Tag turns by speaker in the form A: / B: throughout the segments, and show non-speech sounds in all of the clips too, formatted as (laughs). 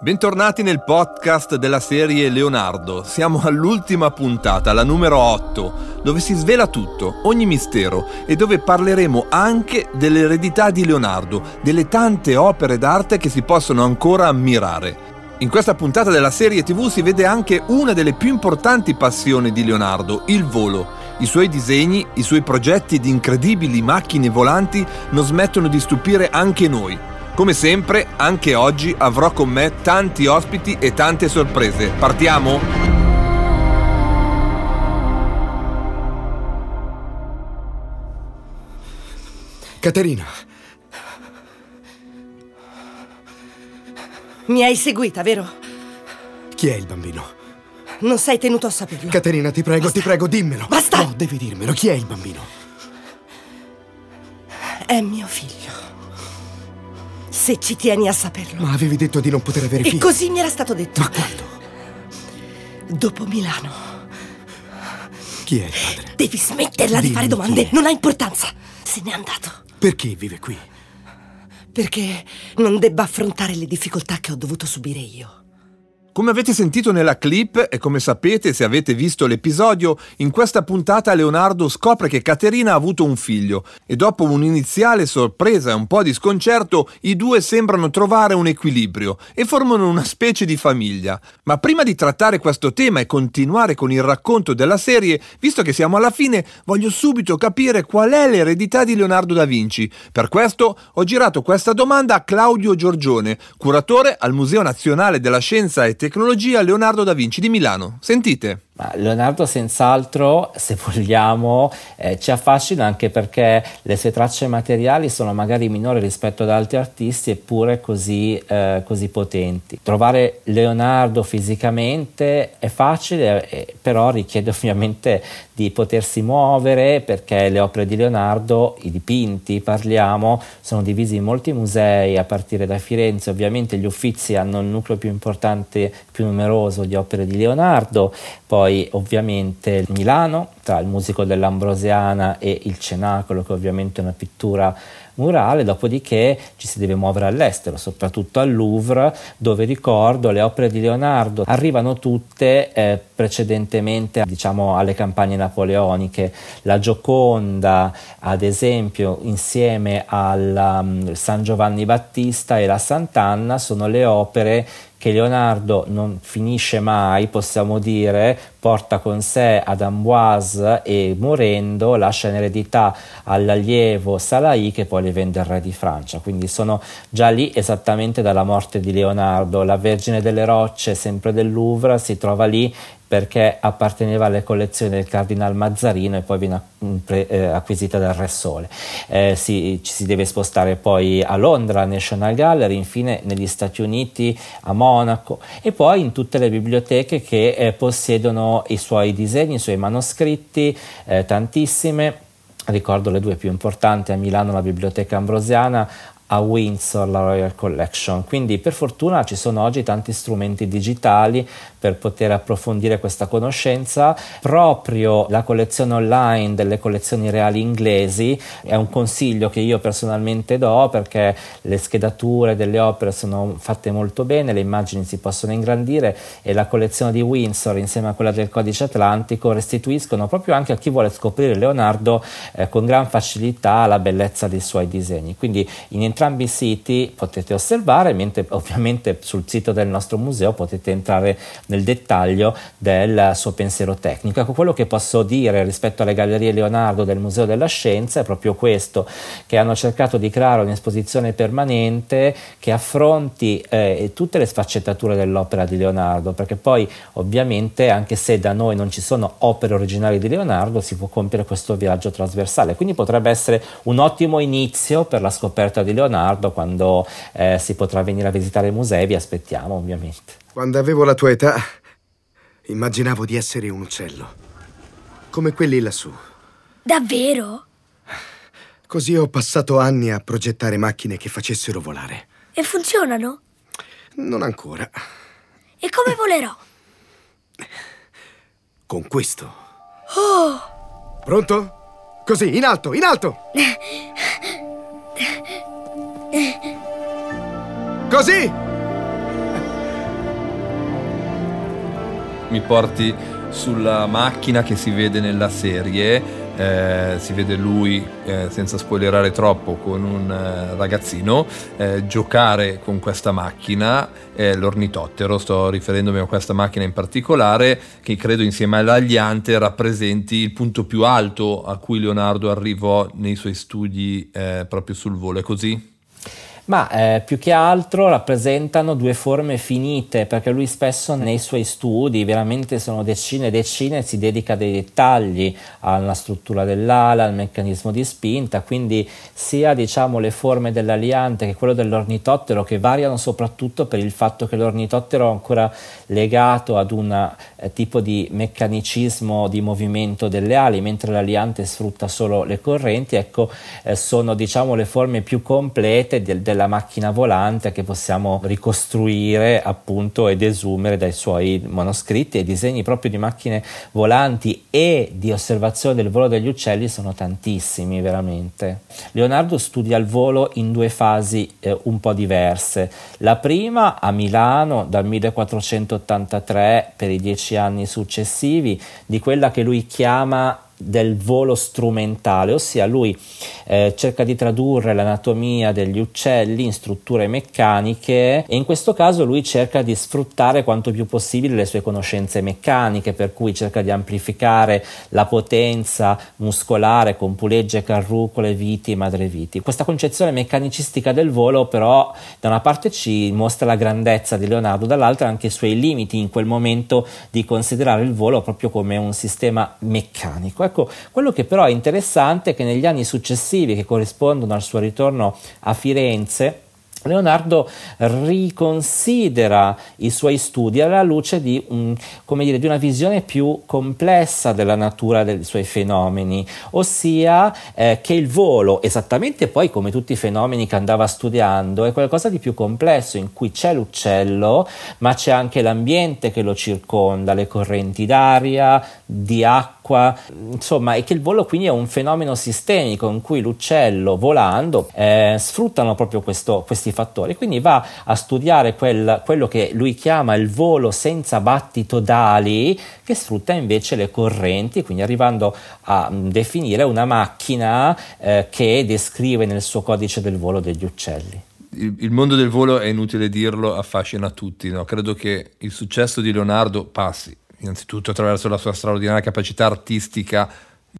A: Bentornati nel podcast della serie Leonardo. Siamo all'ultima puntata, la numero 8, dove si svela tutto, ogni mistero e dove parleremo anche dell'eredità di Leonardo, delle tante opere d'arte che si possono ancora ammirare. In questa puntata della serie TV si vede anche una delle più importanti passioni di Leonardo, il volo. I suoi disegni, i suoi progetti di incredibili macchine volanti non smettono di stupire anche noi. Come sempre, anche oggi avrò con me tanti ospiti e tante sorprese. Partiamo?
B: Caterina,
C: Mi hai seguita, vero?
B: chi è il bambino?
C: Non sei tenuto a saperlo.
B: Caterina, ti prego, ti prego, dimmelo.
C: Basta!
B: No, devi dirmelo. Chi è il bambino?
C: È mio figlio. Se ci tieni a saperlo.
B: Ma avevi detto di non poter avere
C: E
B: figli.
C: così mi era stato detto.
B: Ma quando?
C: Dopo Milano.
B: Chi è il padre?
C: Devi smetterla di
B: Dimmi
C: fare
B: chi
C: domande. Non ha importanza. Se n'è andato.
B: Perché vive qui?
C: Perché non debba affrontare le difficoltà che ho dovuto subire io.
A: Come avete sentito nella clip e come sapete se avete visto l'episodio, in questa puntata Leonardo scopre che Caterina ha avuto un figlio e dopo un'iniziale sorpresa e un po' di sconcerto i due sembrano trovare un equilibrio e formano una specie di famiglia. Ma prima di trattare questo tema e continuare con il racconto della serie, visto che siamo alla fine, voglio subito capire qual è l'eredità di Leonardo da Vinci. Per questo ho girato questa domanda a Claudio Giorgione, curatore al Museo Nazionale della Scienza e Tecnologia Leonardo da Vinci di Milano. Sentite.
D: Ma Leonardo senz'altro, se vogliamo, eh, ci affascina anche perché le sue tracce materiali sono magari minori rispetto ad altri artisti eppure così, eh, così potenti. Trovare Leonardo fisicamente è facile, eh, però richiede ovviamente di potersi muovere perché le opere di Leonardo, i dipinti parliamo, sono divisi in molti musei a partire da Firenze, ovviamente gli Uffizi hanno il nucleo più importante, più numeroso di opere di Leonardo, poi ovviamente Milano tra il musico dell'Ambrosiana e il Cenacolo che ovviamente è una pittura murale, dopodiché ci si deve muovere all'estero, soprattutto al Louvre, dove ricordo le opere di Leonardo arrivano tutte eh, precedentemente diciamo, alle campagne napoleoniche. La Gioconda, ad esempio, insieme al um, San Giovanni Battista e la Sant'Anna sono le opere che Leonardo non finisce mai, possiamo dire, porta con sé ad Amboise e morendo lascia in eredità all'allievo Salai che poi le vende al re di Francia. Quindi sono già lì esattamente dalla morte di Leonardo. La Vergine delle Rocce, sempre del Louvre, si trova lì perché apparteneva alle collezioni del Cardinal Mazzarino e poi viene eh, acquisita dal Re Sole. Eh, si, ci si deve spostare poi a Londra, National Gallery, infine negli Stati Uniti, a Monaco e poi in tutte le biblioteche che eh, possiedono i suoi disegni, i suoi manoscritti, eh, tantissime. Ricordo le due più importanti, a Milano la Biblioteca Ambrosiana, a Windsor la Royal Collection. Quindi per fortuna ci sono oggi tanti strumenti digitali per poter approfondire questa conoscenza. Proprio la collezione online delle collezioni reali inglesi è un consiglio che io personalmente do perché le schedature delle opere sono fatte molto bene, le immagini si possono ingrandire e la collezione di Windsor insieme a quella del Codice Atlantico restituiscono proprio anche a chi vuole scoprire Leonardo eh, con gran facilità la bellezza dei suoi disegni. Quindi in entrambi i siti potete osservare, mentre ovviamente sul sito del nostro museo potete entrare nel dettaglio del suo pensiero tecnico. Ecco, quello che posso dire rispetto alle gallerie Leonardo del Museo della Scienza è proprio questo, che hanno cercato di creare un'esposizione permanente che affronti eh, tutte le sfaccettature dell'opera di Leonardo, perché poi ovviamente anche se da noi non ci sono opere originali di Leonardo, si può compiere questo viaggio trasversale, quindi potrebbe essere un ottimo inizio per la scoperta di Leonardo quando eh, si potrà venire a visitare i musei, vi aspettiamo ovviamente.
B: Quando avevo la tua età, immaginavo di essere un uccello. Come quelli lassù.
E: Davvero?
B: Così ho passato anni a progettare macchine che facessero volare.
E: E funzionano?
B: Non ancora.
E: E come volerò?
B: Con questo.
E: Oh!
B: Pronto? Così, in alto, in alto! (laughs) Così!
A: mi porti sulla macchina che si vede nella serie eh, si vede lui, eh, senza spoilerare troppo, con un eh, ragazzino eh, giocare con questa macchina, l'ornitottero, sto riferendomi a questa macchina in particolare, che credo insieme all'Agliante rappresenti il punto più alto a cui Leonardo arrivò nei suoi studi eh, proprio sul volo, è così?
D: Ma eh, più che altro rappresentano due forme finite perché lui spesso nei suoi studi veramente sono decine e decine si dedica dei dettagli alla struttura dell'ala al meccanismo di spinta quindi sia diciamo le forme dell'aliante che quello dell'ornitottero che variano soprattutto per il fatto che l'ornitottero è ancora legato ad un eh, tipo di meccanicismo di movimento delle ali mentre l'aliante sfrutta solo le correnti. Ecco eh, sono diciamo le forme più complete del, del della macchina volante che possiamo ricostruire appunto ed esumere dai suoi manoscritti e disegni proprio di macchine volanti e di osservazione del volo degli uccelli sono tantissimi veramente. Leonardo studia il volo in due fasi eh, un po' diverse. La prima a Milano dal 1483 per i dieci anni successivi di quella che lui chiama del volo strumentale, ossia lui eh, cerca di tradurre l'anatomia degli uccelli in strutture meccaniche e in questo caso lui cerca di sfruttare quanto più possibile le sue conoscenze meccaniche, per cui cerca di amplificare la potenza muscolare con pulegge, carrucole, viti e madreviti. Questa concezione meccanicistica del volo però da una parte ci mostra la grandezza di Leonardo, dall'altra anche i suoi limiti in quel momento di considerare il volo proprio come un sistema meccanico. Ecco, quello che però è interessante è che negli anni successivi, che corrispondono al suo ritorno a Firenze, Leonardo riconsidera i suoi studi alla luce di, un, dire, di, una visione più complessa della natura dei suoi fenomeni, ossia eh, che il volo, esattamente poi come tutti i fenomeni che andava studiando, è qualcosa di più complesso in cui c'è l'uccello, ma c'è anche l'ambiente che lo circonda, le correnti d'aria, di acqua insomma, e che il volo quindi è un fenomeno sistemico in cui l'uccello volando eh, sfruttano proprio questo, questi fattori. Quindi va a studiare quel, quello che lui chiama il volo senza battito d'ali, che sfrutta invece le correnti, quindi arrivando a mm, definire una macchina eh, che descrive nel suo codice del volo degli uccelli
A: il, mondo del volo è inutile dirlo, affascina tutti. No? Credo che il successo di Leonardo passi innanzitutto attraverso la sua straordinaria capacità artistica,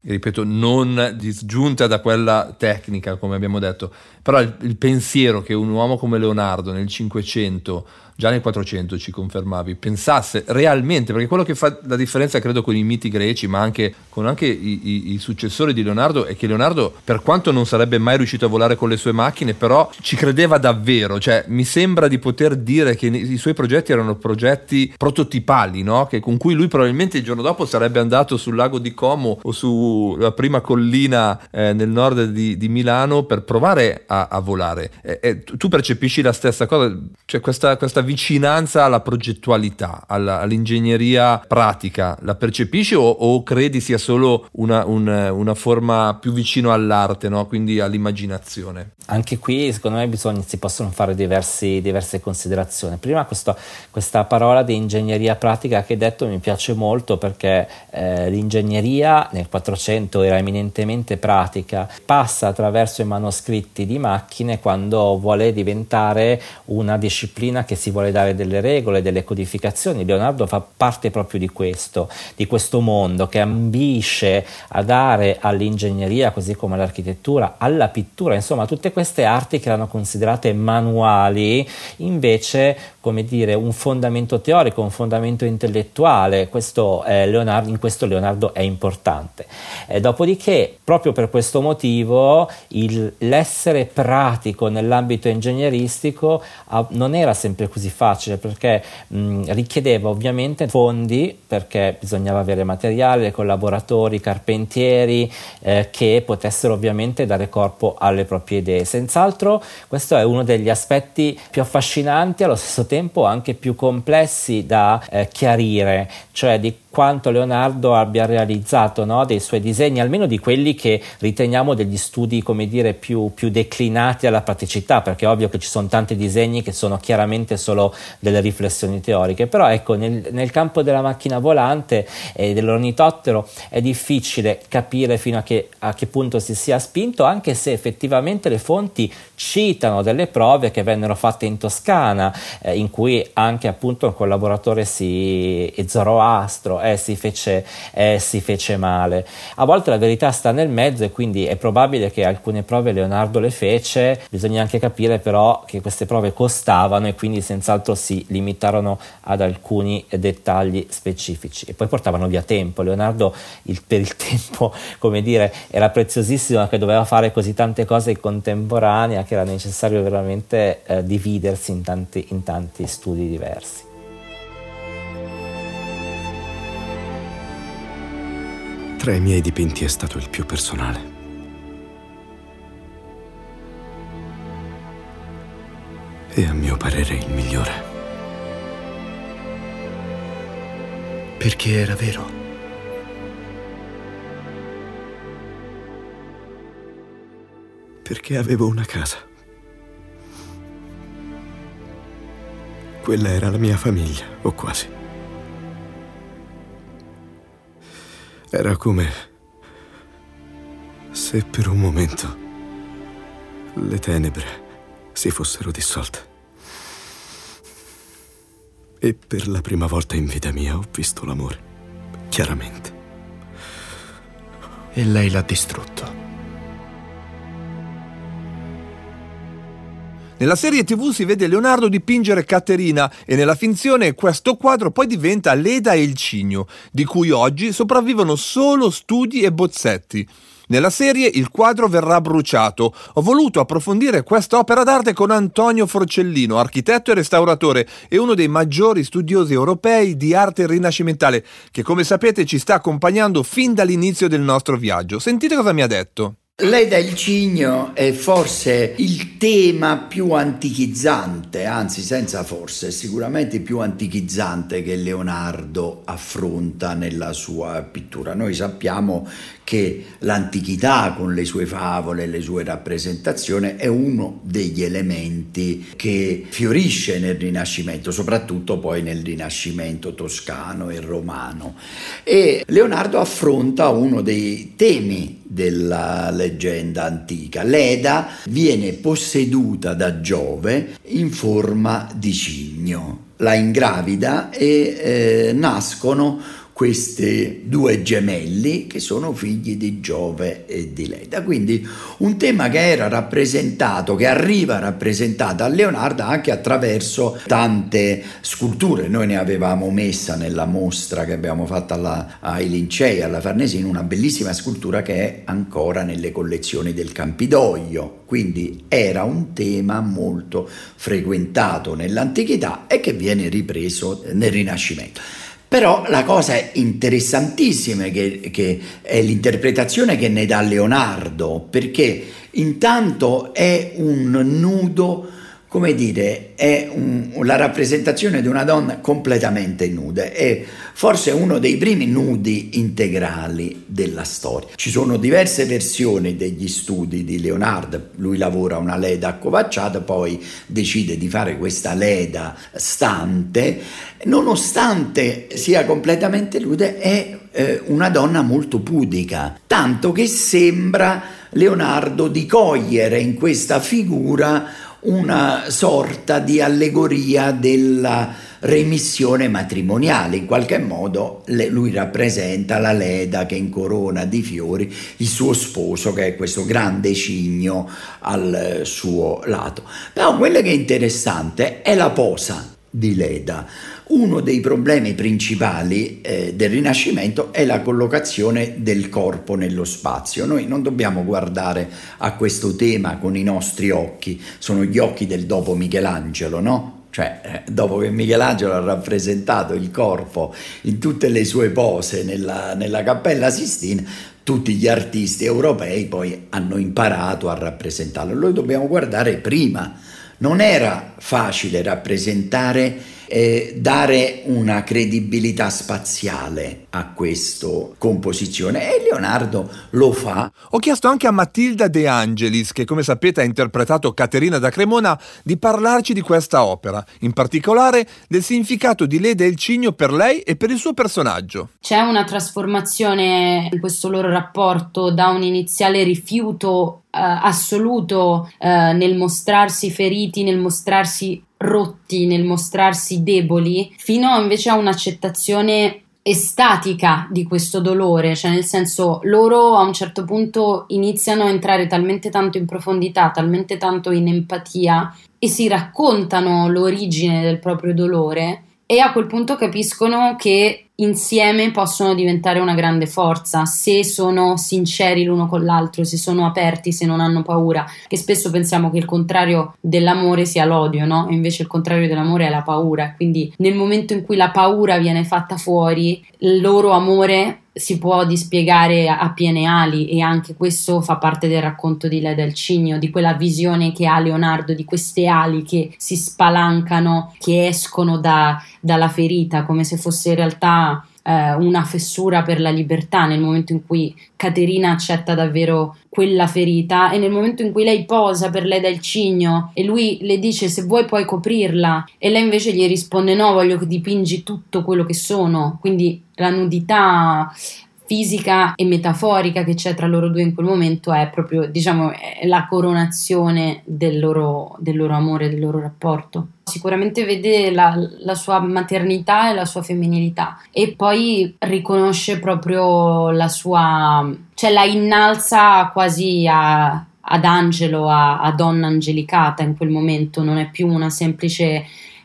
A: ripeto, non disgiunta da quella tecnica, come abbiamo detto, però il, il pensiero che un uomo come Leonardo nel Cinquecento già nel 400 ci confermavi, pensasse realmente, perché quello che fa la differenza credo con i miti greci, ma anche con anche i, i, i, successori di Leonardo, è che Leonardo, per quanto non sarebbe mai riuscito a volare con le sue macchine, però ci credeva davvero, cioè mi sembra di poter dire che i suoi progetti erano progetti prototipali, no? che, con cui lui probabilmente il giorno dopo sarebbe andato sul lago di Como o sulla prima collina eh, nel nord di, di, Milano per provare a, a volare. E, e tu percepisci la stessa cosa, cioè questa, questa vicinanza alla progettualità, alla, all'ingegneria pratica, la percepisci o, o credi sia solo una, un, una, forma più vicino all'arte, no? quindi all'immaginazione?
D: Anche qui secondo me bisogna, si possono fare diversi, diverse considerazioni. Prima questo, questa parola di ingegneria pratica che hai detto mi piace molto perché eh, l'ingegneria nel 400 era eminentemente pratica, passa attraverso i manoscritti di macchine quando vuole diventare una disciplina che si vuole vuole dare delle regole, delle codificazioni. Leonardo fa parte proprio di questo, di questo mondo che ambisce a dare all'ingegneria, così come all'architettura, alla pittura, insomma, tutte queste arti che erano considerate manuali, invece, come dire, un fondamento teorico, un fondamento intellettuale. Questo, eh, Leonardo, in questo Leonardo è importante. Eh, dopodiché, proprio per questo motivo, il, l'essere pratico nell'ambito ingegneristico ah, non era sempre così facile perché mh, richiedeva ovviamente fondi perché bisognava avere materiale, collaboratori, carpentieri eh, che potessero ovviamente dare corpo alle proprie idee. Senz'altro questo è uno degli aspetti più affascinanti allo stesso tempo anche più complessi da eh, chiarire, cioè di quanto Leonardo abbia realizzato no, dei suoi disegni, almeno di quelli che riteniamo degli studi, come dire, più, più, declinati alla praticità, perché è ovvio che ci sono tanti disegni che sono chiaramente solo delle riflessioni teoriche, però ecco, nel, nel campo della macchina volante e dell'ornitottero è difficile capire fino a che, a che punto si sia spinto, anche se effettivamente le fonti citano delle prove che vennero fatte in Toscana, eh, in cui anche appunto un collaboratore si, Zoroastro eh, si, fece, eh, si fece male. A volte la verità sta nel mezzo e quindi è probabile che alcune prove Leonardo le fece, bisogna anche capire però che queste prove costavano e quindi senz'altro si limitarono ad alcuni dettagli specifici e poi portavano via tempo. Leonardo il, per il (laughs) tempo, come dire, era preziosissimo che doveva fare così tante cose in contemporanea che era necessario veramente eh, dividersi in tanti, in tanti studi diversi.
B: Tra i miei dipinti è stato il più personale. E a mio parere il migliore. Perché era vero. Perché avevo una casa. Quella era la mia famiglia, o quasi. Era come se per un momento le tenebre si fossero dissolte. E per la prima volta in vita mia ho visto l'amore, chiaramente. E lei l'ha distrutto.
A: Nella serie tv si vede Leonardo dipingere Caterina e nella finzione questo quadro poi diventa Leda e il Cigno, di cui oggi sopravvivono solo studi e bozzetti. Nella serie il quadro verrà bruciato. Ho voluto approfondire quest'opera d'arte con Antonio Forcellino, architetto e restauratore e uno dei maggiori studiosi europei di arte rinascimentale, che come sapete ci sta accompagnando fin dall'inizio del nostro viaggio. Sentite cosa mi ha detto.
F: Lei il cigno è forse il tema più antichizzante, anzi senza forse, sicuramente più antichizzante che Leonardo affronta nella sua pittura. Noi sappiamo che l'antichità con le sue favole e le sue rappresentazioni è uno degli elementi che fiorisce nel Rinascimento, soprattutto poi nel Rinascimento toscano e romano. E Leonardo affronta uno dei temi della leggenda antica. Leda viene posseduta da Giove in forma di cigno, la ingravida e eh, nascono questi due gemelli che sono figli di Giove e di Leda. Quindi un tema che era rappresentato, che arriva rappresentato a Leonardo anche attraverso tante sculture. Noi ne avevamo messa nella mostra che abbiamo fatto alla, ai Lincei, alla Farnesina, una bellissima scultura che è ancora nelle collezioni del Campidoglio. Quindi era un tema molto frequentato nell'antichità e che viene ripreso nel Rinascimento. Però la cosa interessantissima che, che è l'interpretazione che ne dà Leonardo, perché intanto è un nudo come dire, è un, la rappresentazione di una donna completamente nuda, è forse uno dei primi nudi integrali della storia. Ci sono diverse versioni degli studi di Leonardo, lui lavora una leda accovacciata, poi decide di fare questa leda stante, nonostante sia completamente nuda, è eh, una donna molto pudica, tanto che sembra Leonardo di cogliere in questa figura una sorta di allegoria della remissione matrimoniale. In qualche modo lui rappresenta la Leda che incorona di fiori il suo sposo, che è questo grande cigno al suo lato. Però quello che è interessante è la posa di Leda. Uno dei problemi principali eh, del Rinascimento è la collocazione del corpo nello spazio. Noi non dobbiamo guardare a questo tema con i nostri occhi, sono gli occhi del dopo Michelangelo, no? Cioè, eh, dopo che Michelangelo ha rappresentato il corpo in tutte le sue pose nella, nella Cappella Sistina, tutti gli artisti europei poi hanno imparato a rappresentarlo. Noi dobbiamo guardare prima. Non era facile rappresentare eh, dare una credibilità spaziale a questa composizione e Leonardo lo fa.
A: Ho chiesto anche a Matilda De Angelis, che come sapete ha interpretato Caterina da Cremona, di parlarci di questa opera, in particolare del significato di Leda e il Cigno per lei e per il suo personaggio.
G: C'è una trasformazione in questo loro rapporto da un iniziale rifiuto eh, assoluto eh, nel mostrarsi feriti, nel mostrarsi rotti, nel mostrarsi deboli, fino invece a un'accettazione estatica di questo dolore, cioè nel senso loro a un certo punto iniziano a entrare talmente tanto in profondità, talmente tanto in empatia e si raccontano l'origine del proprio dolore e a quel punto capiscono che insieme possono diventare una grande forza se sono sinceri l'uno con l'altro, se sono aperti, se non hanno paura, che spesso pensiamo che il contrario dell'amore sia l'odio, no? E invece il contrario dell'amore è la paura, quindi nel momento in cui la paura viene fatta fuori, il loro amore si può dispiegare a, piene ali e anche questo fa parte del racconto di Lei del Cigno, di quella visione che ha Leonardo di queste ali che si spalancano, che escono da, dalla ferita come se fosse in realtà eh, una fessura per la libertà nel momento in cui Caterina accetta davvero quella ferita e nel momento in cui lei posa per lei del cigno e lui le dice se vuoi puoi coprirla. E lei invece gli risponde no voglio che dipingi tutto quello che sono. Quindi la nudità fisica e metaforica che c'è tra loro due in quel momento è proprio, diciamo, la coronazione del loro, del loro amore, del loro rapporto. Sicuramente vede la, la, sua maternità e la sua femminilità e poi riconosce proprio la sua, cioè la innalza quasi a, ad angelo, a, a donna angelicata in quel momento, non è più una semplice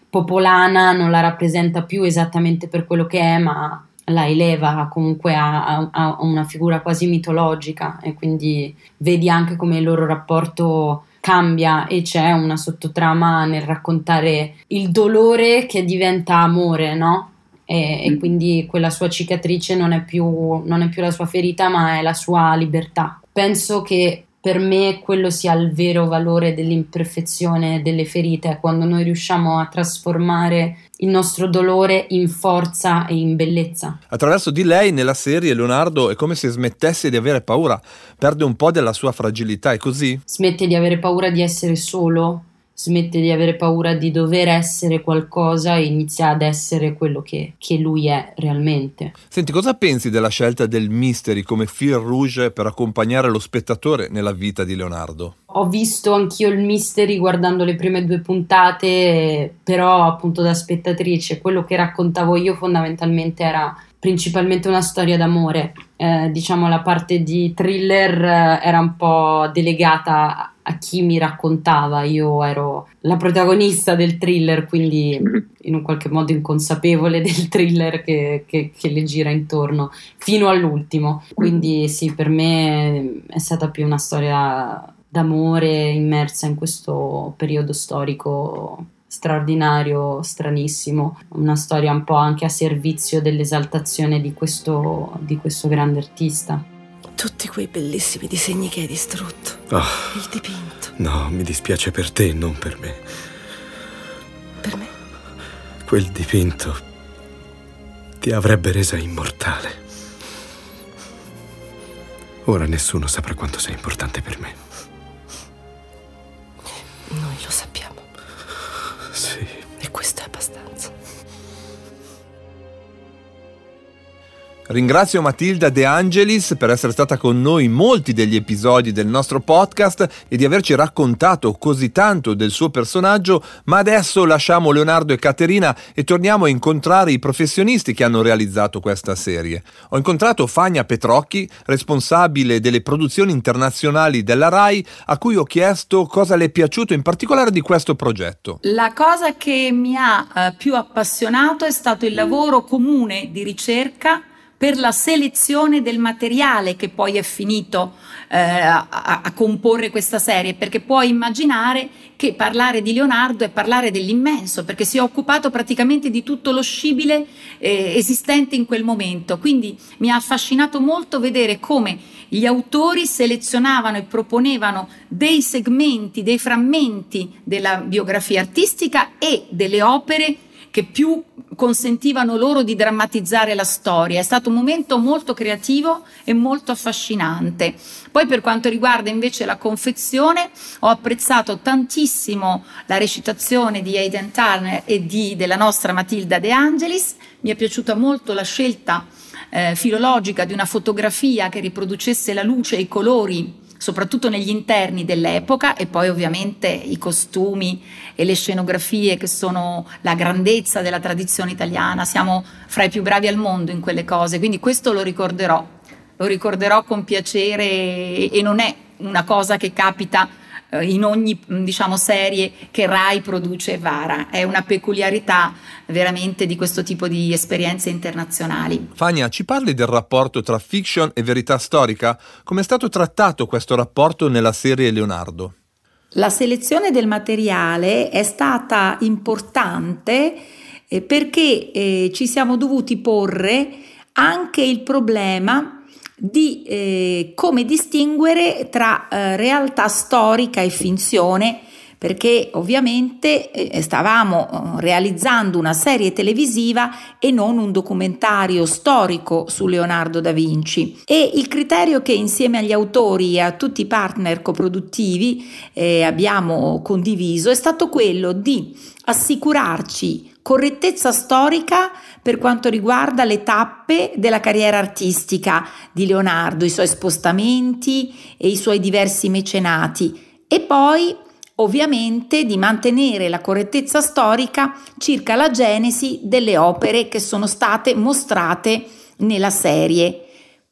G: popolana, non la rappresenta più esattamente per quello che è, ma la eleva comunque a, a, una figura quasi mitologica e quindi vedi anche come il loro rapporto cambia e c'è una sottotrama nel raccontare il dolore che diventa amore, no? E, e mm. quindi quella sua cicatrice non è, più, non è più la sua ferita ma è la sua libertà. Penso che per me quello sia il vero valore dell'imperfezione delle ferite, quando noi riusciamo a trasformare il nostro dolore in forza e in bellezza.
A: Attraverso di lei nella serie Leonardo è come se smettesse di avere paura, perde un po' della sua fragilità, è così?
G: Smette di avere paura di essere solo, smette di avere paura di dover essere qualcosa e inizia ad essere quello che, che, lui è realmente.
A: Senti, cosa pensi della scelta del mystery come fil rouge per accompagnare lo spettatore nella vita di Leonardo?
G: Ho visto anch'io il mystery guardando le prime due puntate, però appunto da spettatrice, quello che raccontavo io fondamentalmente era principalmente una storia d'amore. Eh, diciamo la parte di thriller eh, era un po' delegata a chi mi raccontava, io ero la protagonista del thriller, quindi in un qualche modo inconsapevole (laughs) del thriller che, che, che, le gira intorno fino all'ultimo. Quindi sì, per me è stata più una storia d'amore immersa in questo periodo storico straordinario, stranissimo, una storia un po' anche a servizio dell'esaltazione di questo, di questo grande artista.
C: Tutti quei bellissimi disegni che hai distrutto.
B: Oh,
C: Il dipinto.
B: No, mi dispiace per te, non per me.
C: Per me?
B: Quel dipinto ti avrebbe resa immortale. Ora nessuno saprà quanto sei importante per me.
C: Noi lo sappiamo.
A: Ringrazio Matilda De Angelis per essere stata con noi in molti degli episodi del nostro podcast e di averci raccontato così tanto del suo personaggio, ma adesso lasciamo Leonardo e Caterina e torniamo a incontrare i professionisti che hanno realizzato questa serie. Ho incontrato Fagna Petrocchi, responsabile delle produzioni internazionali della RAI, a cui ho chiesto cosa le è piaciuto in particolare di questo progetto.
H: La cosa che mi ha eh, più appassionato è stato il lavoro comune di ricerca per la selezione del materiale che poi è finito eh, a, a, comporre questa serie, perché puoi immaginare che parlare di Leonardo è parlare dell'immenso, perché si è occupato praticamente di tutto lo scibile eh, esistente in quel momento. Quindi mi ha affascinato molto vedere come gli autori selezionavano e proponevano dei segmenti, dei frammenti della biografia artistica e delle opere che più consentivano loro di drammatizzare la storia. È stato un momento molto creativo e molto affascinante. Poi per quanto riguarda invece la confezione, ho apprezzato tantissimo la recitazione di Aiden Turner e di, della nostra Matilda De Angelis. Mi è piaciuta molto la scelta eh, filologica di una fotografia che riproducesse la luce e i colori soprattutto negli interni dell'epoca e poi ovviamente i costumi e le scenografie che sono la grandezza della tradizione italiana, siamo fra i più bravi al mondo in quelle cose, quindi questo lo ricorderò, lo ricorderò con piacere e non è una cosa che capita in ogni diciamo, serie che Rai produce e vara. È una peculiarità veramente di questo tipo di esperienze internazionali.
A: Fania, ci parli del rapporto tra fiction e verità storica? Come è stato trattato questo rapporto nella serie Leonardo?
H: La selezione del materiale è stata importante eh, perché eh, ci siamo dovuti porre anche il problema di eh, come distinguere tra eh, realtà storica e finzione, perché ovviamente eh, stavamo eh, realizzando una serie televisiva e non un documentario storico su Leonardo da Vinci. E il criterio che insieme agli autori e a tutti i partner coproduttivi eh, abbiamo condiviso è stato quello di assicurarci correttezza storica per quanto riguarda le tappe della carriera artistica di Leonardo, i suoi spostamenti e i suoi diversi mecenati e poi ovviamente di mantenere la correttezza storica circa la genesi delle opere che sono state mostrate nella serie.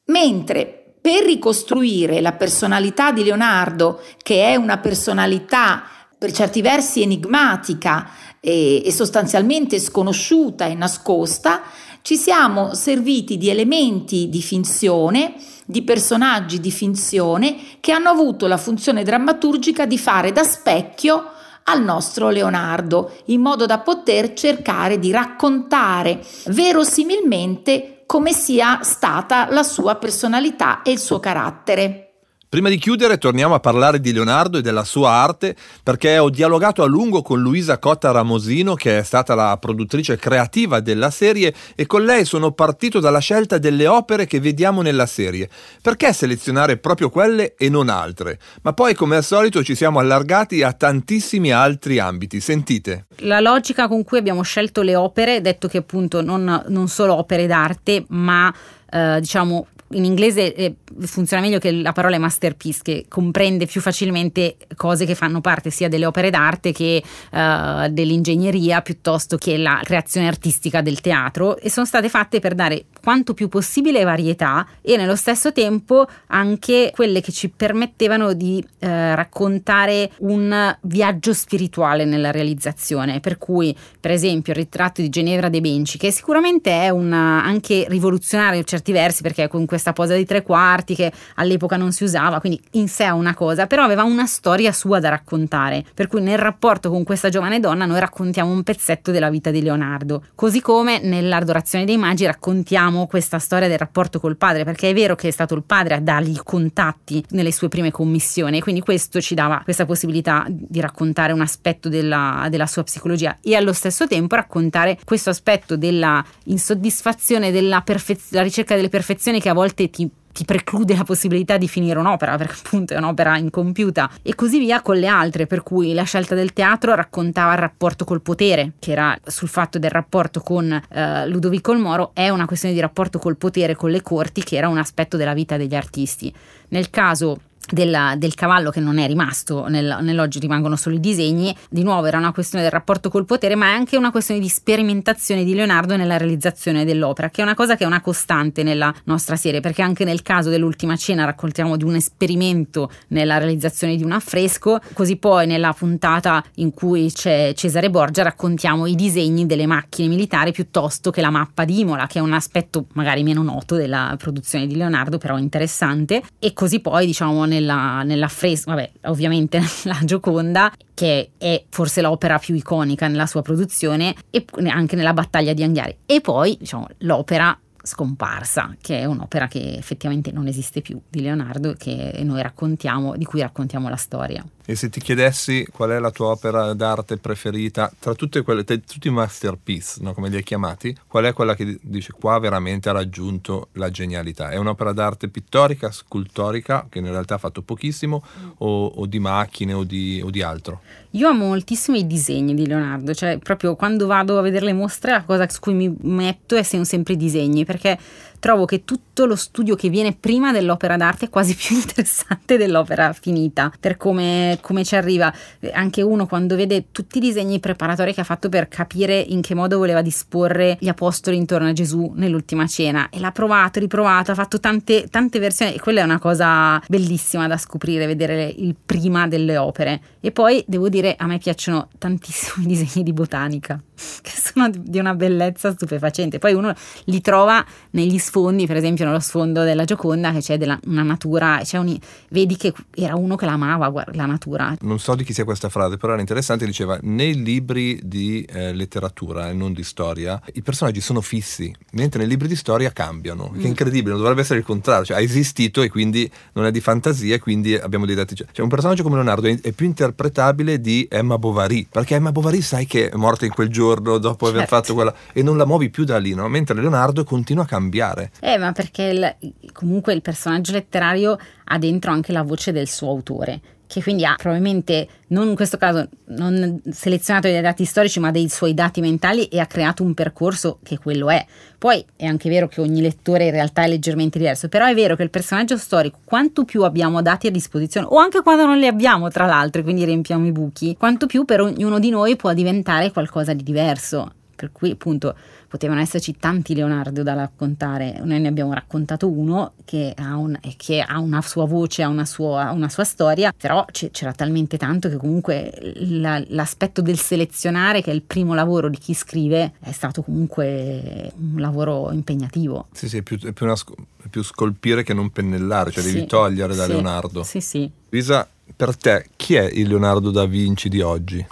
H: Mentre per ricostruire la personalità di Leonardo, che è una personalità per certi versi enigmatica e, e sostanzialmente sconosciuta e nascosta, ci siamo serviti di elementi di finzione, di personaggi di finzione che hanno avuto la funzione drammaturgica di fare da specchio al nostro Leonardo, in modo da poter cercare di raccontare verosimilmente come sia stata la sua personalità e il suo carattere.
A: Prima di chiudere torniamo a parlare di Leonardo e della sua arte perché ho dialogato a lungo con Luisa Cotta Ramosino che è stata la produttrice creativa della serie e con lei sono partito dalla scelta delle opere che vediamo nella serie. Perché selezionare proprio quelle e non altre? Ma poi come al solito ci siamo allargati a tantissimi altri ambiti. Sentite.
I: La logica con cui abbiamo scelto le opere, detto che appunto non, non solo opere d'arte ma eh, diciamo in inglese eh, funziona meglio che la parola masterpiece, che comprende più facilmente cose che fanno parte sia delle opere d'arte che uh, dell'ingegneria piuttosto che la creazione artistica del teatro. E sono state fatte per dare quanto più possibile varietà e nello stesso tempo anche quelle che ci permettevano di uh, raccontare un viaggio spirituale nella realizzazione. Per cui, per esempio, il ritratto di Ginevra de Benci, che sicuramente è una, anche rivoluzionario in certi versi perché con questa posa di tre quarti che all'epoca non si usava, quindi in sé è una cosa, però aveva una storia sua da raccontare, per cui nel rapporto con questa giovane donna noi raccontiamo un pezzetto della vita di Leonardo, così come nell'Adorazione dei Magi raccontiamo questa storia del rapporto col padre, perché è vero che è stato il padre a dargli i contatti nelle sue prime commissioni, quindi questo ci dava questa possibilità di raccontare un aspetto della, della sua psicologia e allo stesso tempo raccontare questo aspetto della insoddisfazione, della perfez- ricerca delle perfezioni che a volte ti ti preclude la possibilità di finire un'opera perché appunto è un'opera incompiuta e così via con le altre per cui la scelta del teatro raccontava il rapporto col potere che era sul fatto del rapporto con eh, Ludovico il Moro è una questione di rapporto col potere con le corti che era un aspetto della vita degli artisti. Nel caso della, del cavallo che non è rimasto, nel, nell'oggi rimangono solo i disegni, di nuovo era una questione del rapporto col potere, ma è anche una questione di sperimentazione di Leonardo nella realizzazione dell'opera, che è una cosa che è una costante nella nostra serie, perché anche nel caso dell'ultima cena raccontiamo di un esperimento nella realizzazione di un affresco, così poi nella puntata in cui c'è Cesare Borgia raccontiamo i disegni delle macchine militari piuttosto che la mappa di Imola, che è un aspetto magari meno noto della produzione di Leonardo, però interessante, e così poi diciamo nella, nella fresca, vabbè, ovviamente (laughs) la Gioconda, che è forse l'opera più iconica nella sua produzione, e anche nella battaglia di Anghiari. E poi, diciamo, l'opera Scomparsa, che è un'opera che effettivamente non esiste più di Leonardo che noi raccontiamo, di cui raccontiamo la storia.
A: E se ti chiedessi qual è la tua opera d'arte preferita, tra tutte quelle, tra tutti i masterpiece, no, come li hai chiamati, qual è quella che dice qua veramente ha raggiunto la genialità? È un'opera d'arte pittorica, scultorica, che in realtà ha fatto pochissimo, o, o di macchine o di, o di altro?
I: Io amo moltissimo i disegni di Leonardo, cioè proprio quando vado a vedere le mostre la cosa su cui mi metto è sempre i disegni, perché trovo che tutto lo studio che viene prima dell'opera d'arte è quasi (laughs) più interessante dell'opera finita, per come, come ci arriva. Anche uno quando vede tutti i disegni preparatori che ha fatto per capire in che modo voleva disporre gli apostoli intorno a Gesù nell'ultima cena e l'ha provato, riprovato, ha fatto tante, tante versioni e quella è una cosa bellissima da scoprire, vedere il prima delle opere. E poi devo dire, a me piacciono tantissimo i disegni di botanica, (laughs) che sono di una bellezza stupefacente. Poi uno li trova negli sfondi, per esempio nello sfondo della Gioconda che c'è della, una natura, c'è un, vedi che era uno che l'amava guarda, la natura.
A: Non so di chi sia questa frase, però era interessante, diceva nei libri di eh, letteratura e non di storia i personaggi sono fissi, mentre nei libri di storia cambiano, mm. che è mm. incredibile, non dovrebbe essere il contrario, cioè ha esistito e quindi non è di fantasia e quindi abbiamo dei dati. Cioè un personaggio come Leonardo è, è più interpretabile di Emma Bovary, perché Emma Bovary sai che è morta in quel giorno dopo certo. aver fatto quella e non la muovi più da lì, no? mentre Leonardo continua a cambiare.
I: Eh, ma perché il, comunque il personaggio letterario ha dentro anche la voce del suo autore che quindi ha probabilmente, non in questo caso, non selezionato dei dati storici, ma dei suoi dati mentali e ha creato un percorso che quello è. Poi è anche vero che ogni lettore in realtà è leggermente diverso, però è vero che il personaggio storico, quanto più abbiamo dati a disposizione, o anche quando non li abbiamo, tra l'altro, quindi riempiamo i buchi, quanto più per ognuno di noi può diventare qualcosa di diverso. Per cui appunto potevano esserci tanti Leonardo da raccontare, noi ne abbiamo raccontato uno che ha, un, che ha una sua voce, ha una sua, una sua storia, però c'era talmente tanto che comunque la, l'aspetto del selezionare, che è il primo lavoro di chi scrive, è stato comunque un lavoro impegnativo.
A: Sì, sì, è più, è più, una, è più scolpire che non pennellare, cioè sì, devi togliere da
I: sì,
A: Leonardo.
I: Sì, sì.
A: Lisa, per te chi è il Leonardo da Vinci di oggi?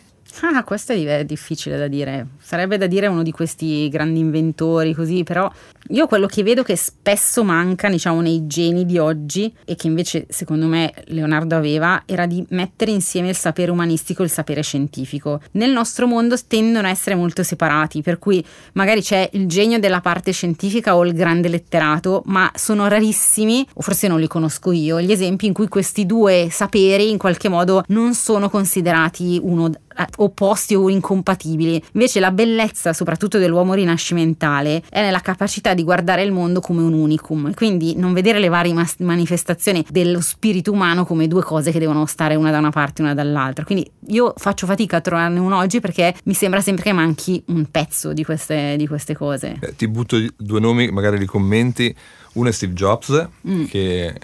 I: Ah, questo è difficile da dire. Sarebbe da dire uno di questi grandi inventori, così, però io quello che vedo che spesso manca, diciamo, nei geni di oggi e che invece secondo me Leonardo aveva, era di mettere insieme il sapere umanistico e il sapere scientifico. Nel nostro mondo tendono a essere molto separati, per cui magari c'è il genio della parte scientifica o il grande letterato, ma sono rarissimi, o forse non li conosco io, gli esempi in cui questi due saperi in qualche modo non sono considerati uno opposti o incompatibili. Invece la bellezza, soprattutto dell'uomo rinascimentale, è nella capacità di guardare il mondo come un unicum, quindi non vedere le varie mas- manifestazioni dello spirito umano come due cose che devono stare una da una parte e una dall'altra. Quindi io faccio fatica a trovarne uno oggi perché mi sembra sempre che manchi un pezzo di queste, di queste cose.
A: Eh, ti butto due nomi, magari li commenti. Uno è Steve Jobs, mm. che eh,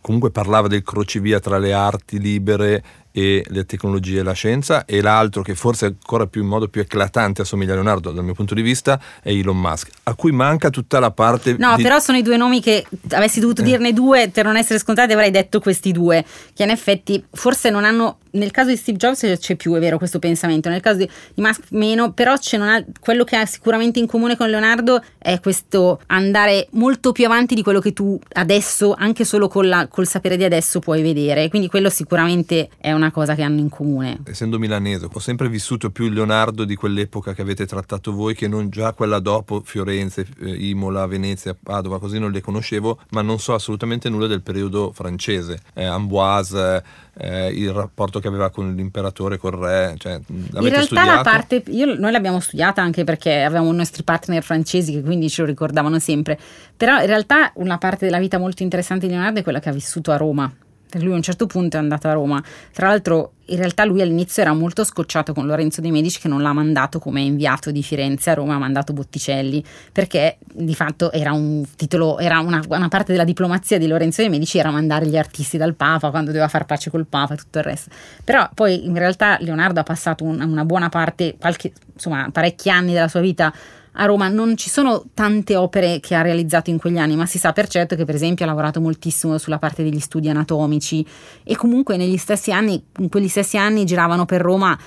A: comunque parlava del crocevia tra le arti libere e le tecnologie e la scienza e l'altro che forse ancora più in modo più eclatante assomiglia a Leonardo dal mio punto di vista è Elon Musk a cui manca tutta la parte
I: no
A: di...
I: però sono i due nomi che avessi dovuto eh. dirne due per non essere scontati avrei detto questi due che in effetti forse non hanno nel caso di Steve Jobs c'è più, è vero, questo pensamento, nel caso di, di Musk meno, però ha, quello che ha sicuramente in comune con Leonardo è questo andare molto più avanti di quello che tu adesso, anche solo la, col sapere di adesso, puoi vedere. Quindi quello sicuramente è una cosa che hanno in comune.
A: Essendo milanese, ho sempre vissuto più il Leonardo di quell'epoca che avete trattato voi che non già quella dopo Firenze, eh, Imola, Venezia, Padova, così non le conoscevo, ma non so assolutamente nulla del periodo francese. Eh, Amboise, eh, il rapporto che aveva con l'imperatore, col re, cioè, in realtà studiato?
I: la parte, io, noi l'abbiamo studiata anche perché avevamo i nostri partner francesi che quindi ce lo ricordavano sempre, però in realtà una parte della vita molto interessante di Leonardo è quella che ha vissuto a Roma lui a un certo punto è andato a Roma. Tra l'altro, in realtà lui all'inizio era molto scocciato con Lorenzo dei Medici che non l'ha mandato come inviato di Firenze a Roma, ha mandato Botticelli, perché di fatto era un titolo, era una, una parte della diplomazia di Lorenzo dei Medici era mandare gli artisti dal Papa quando doveva far pace col Papa e tutto il resto. Però poi in realtà Leonardo ha passato una, una buona parte, qualche, insomma parecchi anni della sua vita a Roma non ci sono tante opere che ha realizzato in quegli anni, ma si sa per certo che per esempio ha lavorato moltissimo sulla parte degli studi anatomici. E comunque negli stessi anni, in quegli stessi anni giravano per Roma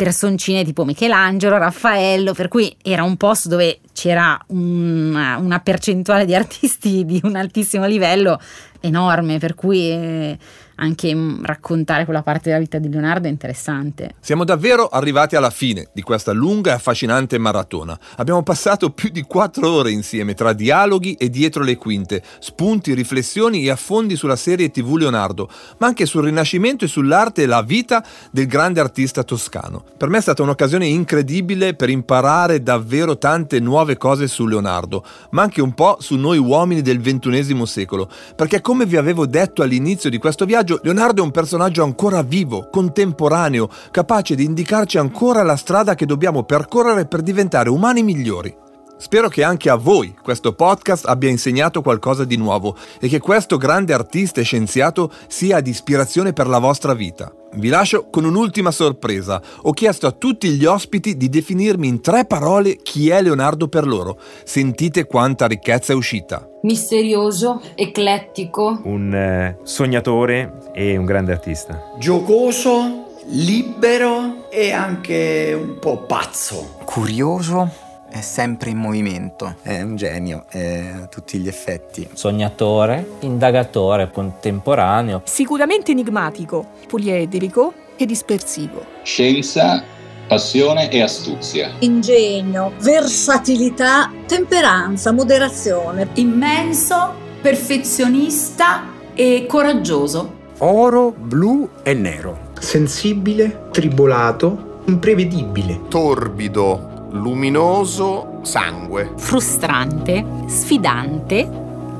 I: personcine tipo Michelangelo, Raffaello, per cui era un posto dove c'era una, una percentuale di artisti di un altissimo livello enorme, per cui eh, anche mm, raccontare quella parte della vita di Leonardo è interessante.
A: Siamo davvero arrivati alla fine di questa lunga e affascinante maratona. Abbiamo passato più di quattro ore insieme tra dialoghi e dietro le quinte, spunti, riflessioni e affondi sulla serie TV Leonardo, ma anche sul Rinascimento e sull'arte e la vita del grande artista toscano. Per me è stata un'occasione incredibile per imparare davvero tante nuove cose su Leonardo, ma anche un po' su noi uomini del XXI secolo, perché come vi avevo detto all'inizio di questo viaggio, personaggio, Leonardo è un personaggio ancora vivo, contemporaneo, capace di indicarci ancora la strada che dobbiamo percorrere per diventare umani migliori. Spero che anche a voi questo podcast abbia insegnato qualcosa di nuovo e che questo grande artista e scienziato sia di ispirazione per la vostra vita. Vi lascio con un'ultima sorpresa. Ho chiesto a tutti gli ospiti di definirmi in tre parole chi è Leonardo per loro. Sentite quanta ricchezza è uscita.
G: Misterioso, eclettico.
J: Un eh, sognatore e un grande artista.
F: Giocoso, libero e anche un po' pazzo.
K: Curioso è sempre in movimento, è un genio è a tutti gli effetti.
D: Sognatore, indagatore, contemporaneo.
L: Sicuramente enigmatico, poliedrico e dispersivo.
M: Scienza, passione e astuzia.
N: Ingegno, versatilità, temperanza, moderazione.
H: Immenso, perfezionista e coraggioso.
O: Oro, blu e nero.
P: Sensibile, tribolato, imprevedibile.
Q: Torbido, luminoso sangue.
I: Frustrante, sfidante,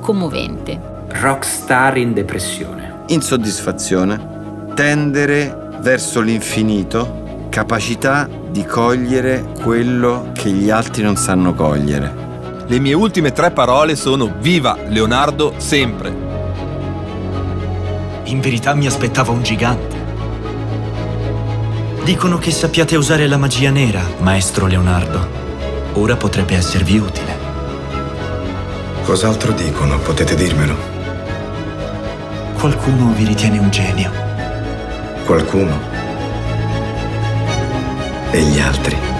I: commovente.
R: Rockstar in depressione.
S: Insoddisfazione. Tendere verso l'infinito. Capacità di cogliere quello che gli altri non sanno cogliere.
A: Le mie ultime tre parole sono Viva Leonardo sempre.
T: In verità mi aspettava un gigante. Dicono che sappiate usare la magia nera, maestro Leonardo. Ora potrebbe esservi utile.
B: Cos'altro dicono? Potete dirmelo?
T: Qualcuno vi ritiene un genio.
B: Qualcuno? E gli altri?